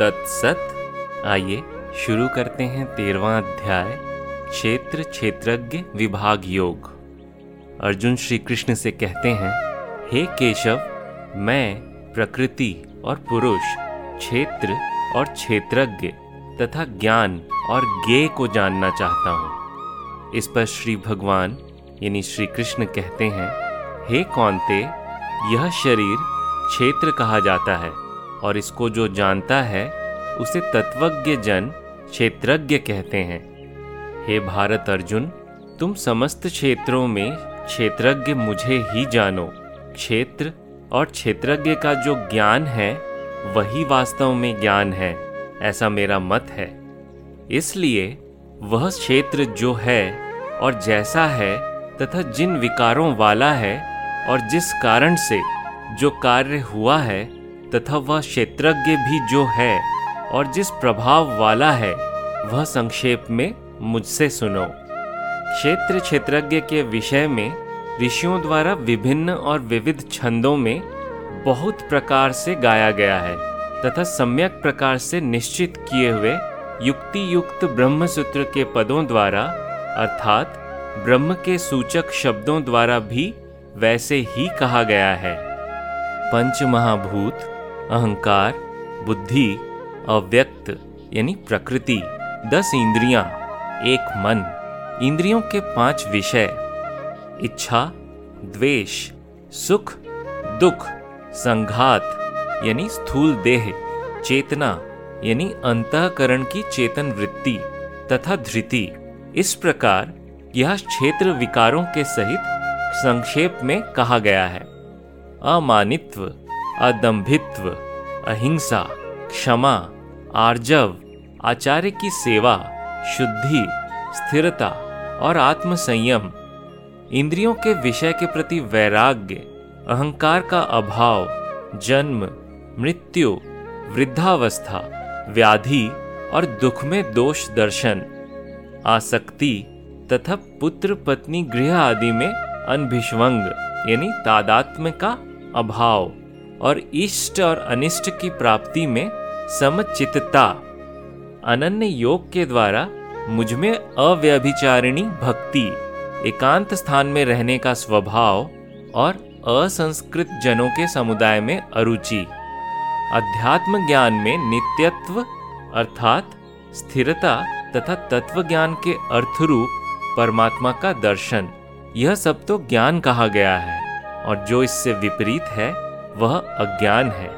तत्सत। आइए शुरू करते हैं तेरवा अध्याय, क्षेत्र क्षेत्रज्ञ विभाग योग। अर्जुन श्री कृष्ण से कहते हैं, हे केशव, मैं प्रकृति और पुरुष, क्षेत्र और क्षेत्रज्ञ तथा ज्ञान और ज्ञेय को जानना चाहता हूँ। इस पर श्री भगवान, यानी श्री कृष्ण कहते हैं, हे कौनते, यह शरीर क्षेत्र कहा जाता है। और इसको जो जानता है, उसे तत्वज्ञ जन क्षेत्रज्ञ कहते हैं। हे भारत अर्जुन, तुम समस्त क्षेत्रों में क्षेत्रज्ञ मुझे ही जानो। क्षेत्र और क्षेत्रज्ञ का जो ज्ञान है, वही वास्तव में ज्ञान है, ऐसा मेरा मत है। इसलिए वह क्षेत्र जो है और जैसा है, तथा जिन विकारों वाला है, और जिस कारण से जो कार्य हुआ है तथा वह क्षेत्रज्ञ भी जो है और जिस प्रभाव वाला है, वह संक्षेप में मुझसे सुनो। क्षेत्र क्षेत्रज्ञ के विषय में ऋषियों द्वारा विभिन्न और विविध छंदों में बहुत प्रकार से गाया गया है तथा सम्यक प्रकार से निश्चित किए हुए युक्ति युक्त ब्रह्म सूत्र के पदों द्वारा, अर्थात ब्रह्म के सूचक शब्दों द्वारा भी वैसे ही कहा गया है। पंच महाभूत अहंकार बुद्धि अव्यक्त यानी प्रकृति दस इंद्रियाँ, एक मन इंद्रियों के पाँच विषय इच्छा द्वेष सुख दुख संघात यानी स्थूल देह चेतना यानी अंतकरण की चेतन वृत्ति तथा धृति। इस प्रकार यह क्षेत्र विकारों के सहित संक्षेप में कहा गया है। अमानित्व अदंभित्व अहिंसा, क्षमा, आर्जव, आचार्य की सेवा, शुद्धि, स्थिरता और आत्मसंयम। इंद्रियों के विषय के प्रति वैराग्य, अहंकार का अभाव, जन्म, मृत्यु, वृद्धावस्था, व्याधि और दुख में दोष दर्शन, आसक्ति तथा पुत्र पत्नी गृह आदि में अनभिष्वंग, यानी तादात्म्य का अभाव। और इष्ट और अनिष्ट की प्राप्ति में समचितता। अनन्य योग के द्वारा मुझमें अव्यभिचारिणी भक्ति, एकांत स्थान में रहने का स्वभाव और असंस्कृत जनों के समुदाय में अरुचि। अध्यात्म ज्ञान में नित्यत्व अर्थात स्थिरता तथा तत्व ज्ञान के अर्थरूप परमात्मा का दर्शन। यह सब तो ज्ञान कहा गया है और जो इससे विपरीत है वह अज्ञान है।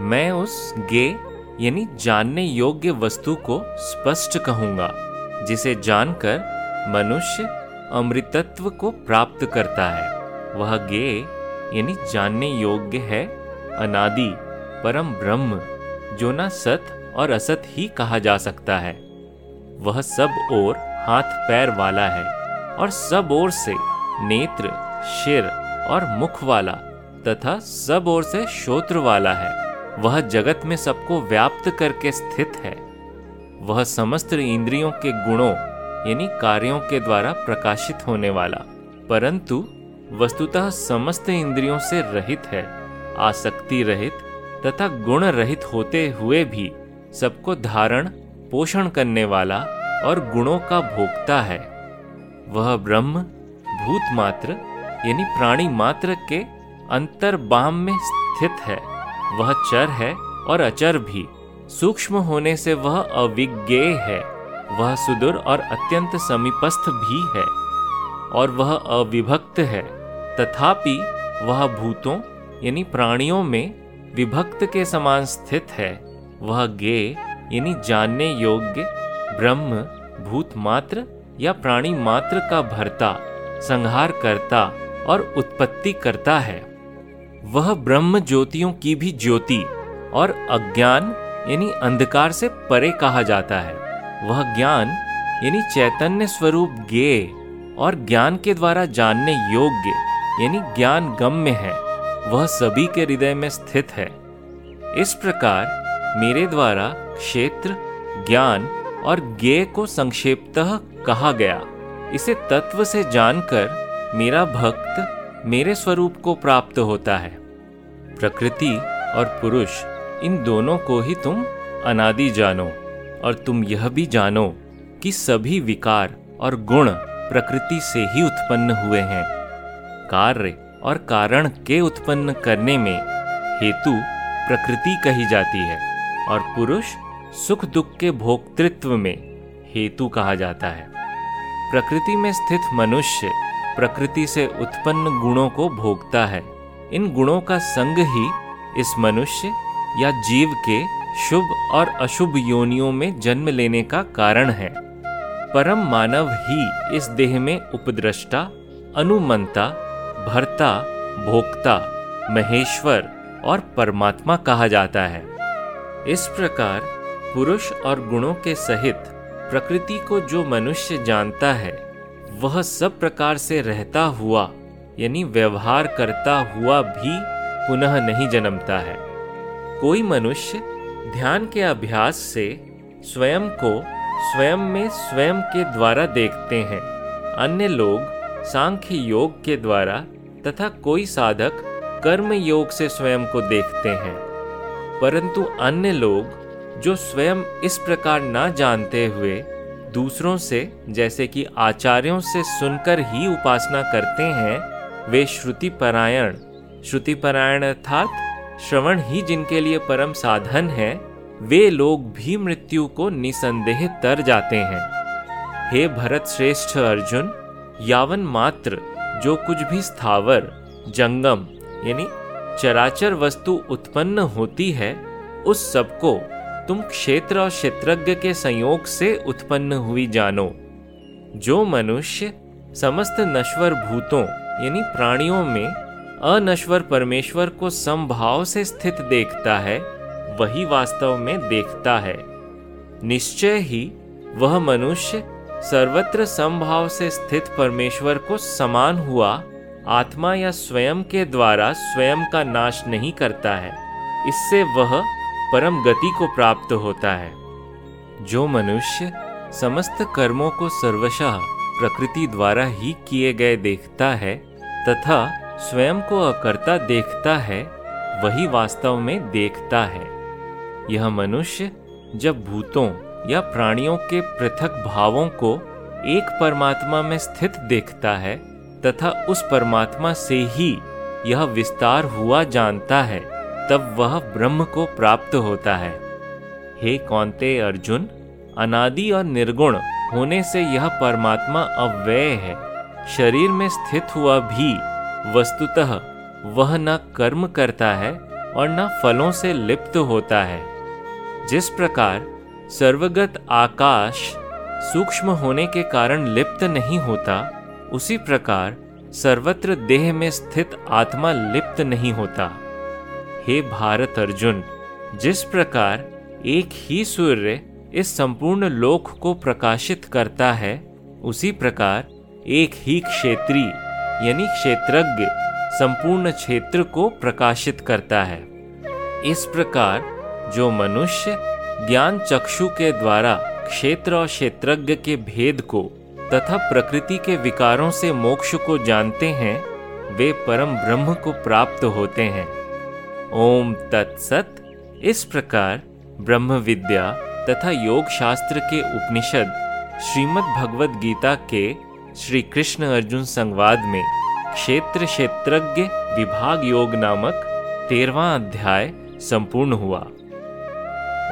मैं उस गे, यानी जानने योग्य वस्तु को स्पष्ट कहूँगा, जिसे जानकर मनुष्य अमृतत्व को प्राप्त करता है। वह गे, यानी जानने योग्य है, अनादि, परम ब्रह्म, जो ना सत और असत ही कहा जा सकता है। वह सब ओर हाथ पैर वाला है, और सब ओर से नेत्र शिर और मुख वाला। तथा सब ओर से श्रोत्र वाला है। वह जगत में सबको व्याप्त करके स्थित है। वह समस्त इंद्रियों के गुणों, यानी कार्यों के द्वारा प्रकाशित होने वाला, परंतु वस्तुतः समस्त इंद्रियों से रहित है। आसक्ति रहित तथा गुण रहित होते हुए भी सबको धारण, पोषण करने वाला और गुणों का भोगता है। वह ब्रह्म, भूत मात्र, यानी प्राणी मात्र के अंतर्बाम में स्थित है। वह चर है और अचर भी। सूक्ष्म होने से वह अविज्ञेय है। वह सुदूर और अत्यंत समीपस्थ भी है और वह अविभक्त है। तथापि वह भूतों, यानी प्राणियों में विभक्त के समान स्थित है। वह गे यानी जानने योग्य, ब्रह्म, भूत मात्र या प्राणी मात्र का भरता संहार करता और उत्पत्ति करता है। वह ब्रह्म ज्योतियों की भी ज्योति और अज्ञान, यानी अंधकार से परे कहा जाता है। वह ज्ञान, यानी चैतन्य स्वरूप ज्ञे और ज्ञान के द्वारा जानने योग्य, यानी ज्ञान गम्य है। वह सभी के हृदय में स्थित है। इस प्रकार मेरे द्वारा क्षेत्र, ज्ञान और ज्ञे को संक्षेपतः कहा गया। इसे तत्व से जानकर मेरा भक्त मेरे स्वरूप को प्राप्त होता है। प्रकृति और पुरुष, इन दोनों को ही तुम अनादि जानो, और तुम यह भी जानो कि सभी विकार और गुण प्रकृति से ही उत्पन्न हुए हैं। कार्य और कारण के उत्पन्न करने में हेतु प्रकृति कही जाती है, और पुरुष सुख दुख के भोक्तृत्व में हेतु कहा जाता है। प्रकृति में स्थित मनुष्य प्रकृति से उत्पन्न गुणों को भोगता है। इन गुणों का संग ही इस मनुष्य या जीव के शुभ और अशुभ योनियों में जन्म लेने का कारण है। परम मानव ही इस देह में उपद्रष्टा, अनुमंता, भर्ता, भोक्ता, महेश्वर और परमात्मा कहा जाता है। इस प्रकार पुरुष और गुणों के सहित प्रकृति को जो मनुष्य जानता है वह सब प्रकार से रहता हुआ, यानी व्यवहार करता हुआ भी पुनः नहीं जन्मता है। कोई मनुष्य ध्यान के अभ्यास से स्वयं को स्वयं में स्वयं के द्वारा देखते हैं। अन्य लोग सांख्य योग के द्वारा तथा कोई साधक कर्म योग से स्वयं को देखते हैं। परंतु अन्य लोग जो स्वयं इस प्रकार ना जानते हुए दूसरों से, जैसे कि आचार्यों से सुनकर ही उपासना करते हैं, वे श्रुति परायण श्रुति परायण अर्थात श्रवण ही जिनके लिए परम साधन है, वे लोग भी मृत्यु को निसंदेह तर जाते हैं। हे भरत श्रेष्ठ अर्जुन, यावन मात्र, जो कुछ भी स्थावर, जंगम, यानी चराचर वस्तु उत्पन्न होती है, उस सबको तुम क्षेत्र और क्षेत्रज्ञ के संयोग से उत्पन्न हुई जानो। जो मनुष्य समस्त नश्वर भूतों यानी प्राणियों में अनश्वर परमेश्वर को समभाव से स्थित देखता है, वही वास्तव में देखता है। निश्चय ही वह मनुष्य सर्वत्र समभाव से स्थित परमेश्वर को समान हुआ, आत्मा या स्वयं के द्वारा स्वयं का नाश नहीं करता है। इससे वह परम गति को प्राप्त होता है। जो मनुष्य समस्त कर्मों को सर्वशः प्रकृति द्वारा ही किए गए देखता है तथा स्वयं को अकर्ता देखता है, वही वास्तव में देखता है। यह मनुष्य जब भूतों या प्राणियों के पृथक भावों को एक परमात्मा में स्थित देखता है तथा उस परमात्मा से ही यह विस्तार हुआ जानता है तब वह ब्रह्म को प्राप्त होता है। हे कौनते अर्जुन, अनादि और निर्गुण, होने से यह परमात्मा अव्यय है। शरीर में स्थित हुआ भी, वस्तुतः, वह न कर्म करता है और न फलों से लिप्त होता है। जिस प्रकार, सर्वगत आकाश, सूक्ष्म होने के कारण लिप्त नहीं होता, उसी प्रकार, सर्वत्र देह में स्थित आत्मा लिप्त नहीं होता। हे भारत अर्जुन, जिस प्रकार एक ही सूर्य इस संपूर्ण लोक को प्रकाशित करता है, उसी प्रकार एक ही क्षेत्री, यानी क्षेत्रज्ञ, संपूर्ण क्षेत्र को प्रकाशित करता है। इस प्रकार जो मनुष्य ज्ञान चक्षु के द्वारा क्षेत्र और क्षेत्रज्ञ के भेद को तथा प्रकृति के विकारों से मोक्ष को जानते हैं, वे परम ब्रह्म को प्राप्त होते हैं। ओम तत्सत इस प्रकार ब्रह्म विद्या तथा योग शास्त्र के उपनिषद श्रीमद् भगवद गीता के श्री कृष्ण अर्जुन संवाद में क्षेत्र क्षेत्रज्ञ विभाग योग नामक तेरवा अध्याय संपूर्ण हुआ।